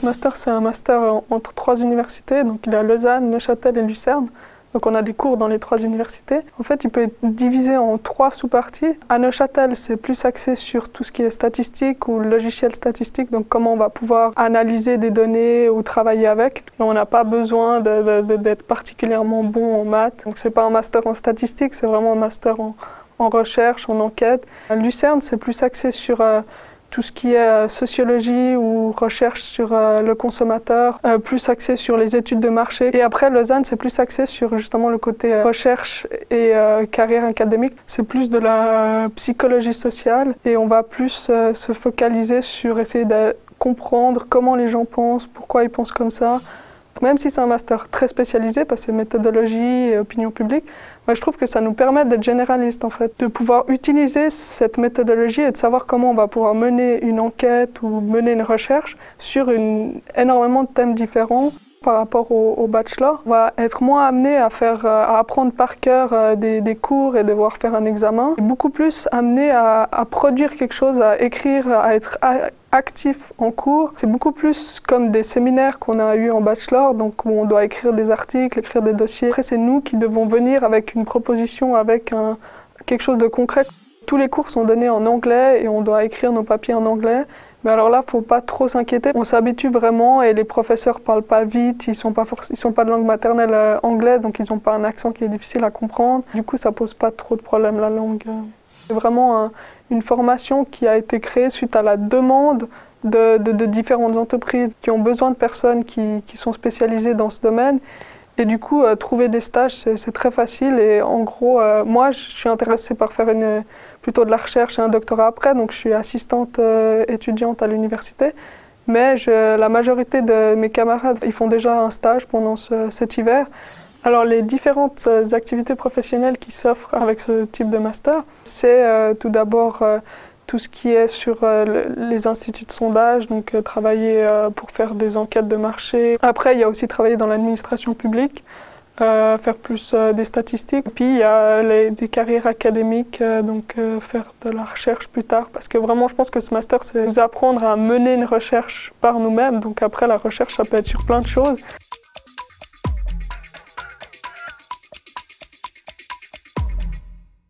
Ce master, c'est un master entre trois universités. Donc, il y a Lausanne, Neuchâtel et Lucerne. Donc on a des cours dans les trois universités. En fait, il peut être divisé en trois sous-parties. À Neuchâtel, c'est plus axé sur tout ce qui est statistique ou logiciel statistique, donc comment on va pouvoir analyser des données ou travailler avec. on n'a pas besoin d'être particulièrement bon en maths. Donc c'est pas un master en statistique, c'est vraiment un master en, recherche, en enquête. À Lucerne, c'est plus axé sur euh, tout ce qui est euh, sociologie ou recherche sur euh, le consommateur, euh, plus axé sur les études de marché. Et après, Lausanne, c'est plus axé sur justement le côté recherche et carrière académique. C'est plus de la psychologie sociale et on va plus se focaliser sur essayer de comprendre comment les gens pensent, pourquoi ils pensent comme ça. Même si c'est un master très spécialisé, parce que méthodologie et opinion publique, je trouve que ça nous permet d'être généraliste en fait, de pouvoir utiliser cette méthodologie et de savoir comment on va pouvoir mener une enquête ou mener une recherche sur une, énormément de thèmes différents par rapport au, bachelor. On va être moins amené à, faire, à apprendre par cœur euh, des, cours et devoir faire un examen, beaucoup plus amené à, produire quelque chose, à écrire, à être actif en cours. C'est beaucoup plus comme des séminaires qu'on a eu en bachelor, donc où on doit écrire des articles, écrire des dossiers. Après, c'est nous qui devons venir avec une proposition, avec quelque chose de concret. Tous les cours sont donnés en anglais et on doit écrire nos papiers en anglais. Mais alors là, faut pas trop s'inquiéter. On s'habitue vraiment et les professeurs parlent pas vite. Ils sont pas ils sont pas de langue maternelle euh, anglaise, donc ils ont pas un accent qui est difficile à comprendre. Du coup, ça pose pas trop de problèmes la langue. C'est vraiment un, une formation qui a été créée suite à la demande de, différentes entreprises qui ont besoin de personnes qui, sont spécialisées dans ce domaine. Et du coup, euh, trouver des stages, c'est très facile. Et en gros, euh, moi, je suis intéressée par faire plutôt de la recherche et un doctorat après. Donc, je suis assistante euh, étudiante à l'université. Mais la majorité de mes camarades, ils font déjà un stage pendant cet hiver. Alors les différentes euh, activités professionnelles qui s'offrent avec ce type de master, c'est euh, tout d'abord euh, tout ce qui est sur les instituts de sondage, donc travailler pour faire des enquêtes de marché. Après, il y a aussi travailler dans l'administration publique, faire plus des statistiques. Puis il y a les, des carrières académiques, donc faire de la recherche plus tard. Parce que vraiment, je pense que ce master, c'est nous apprendre à mener une recherche par nous-mêmes. Donc après, la recherche, ça peut être sur plein de choses.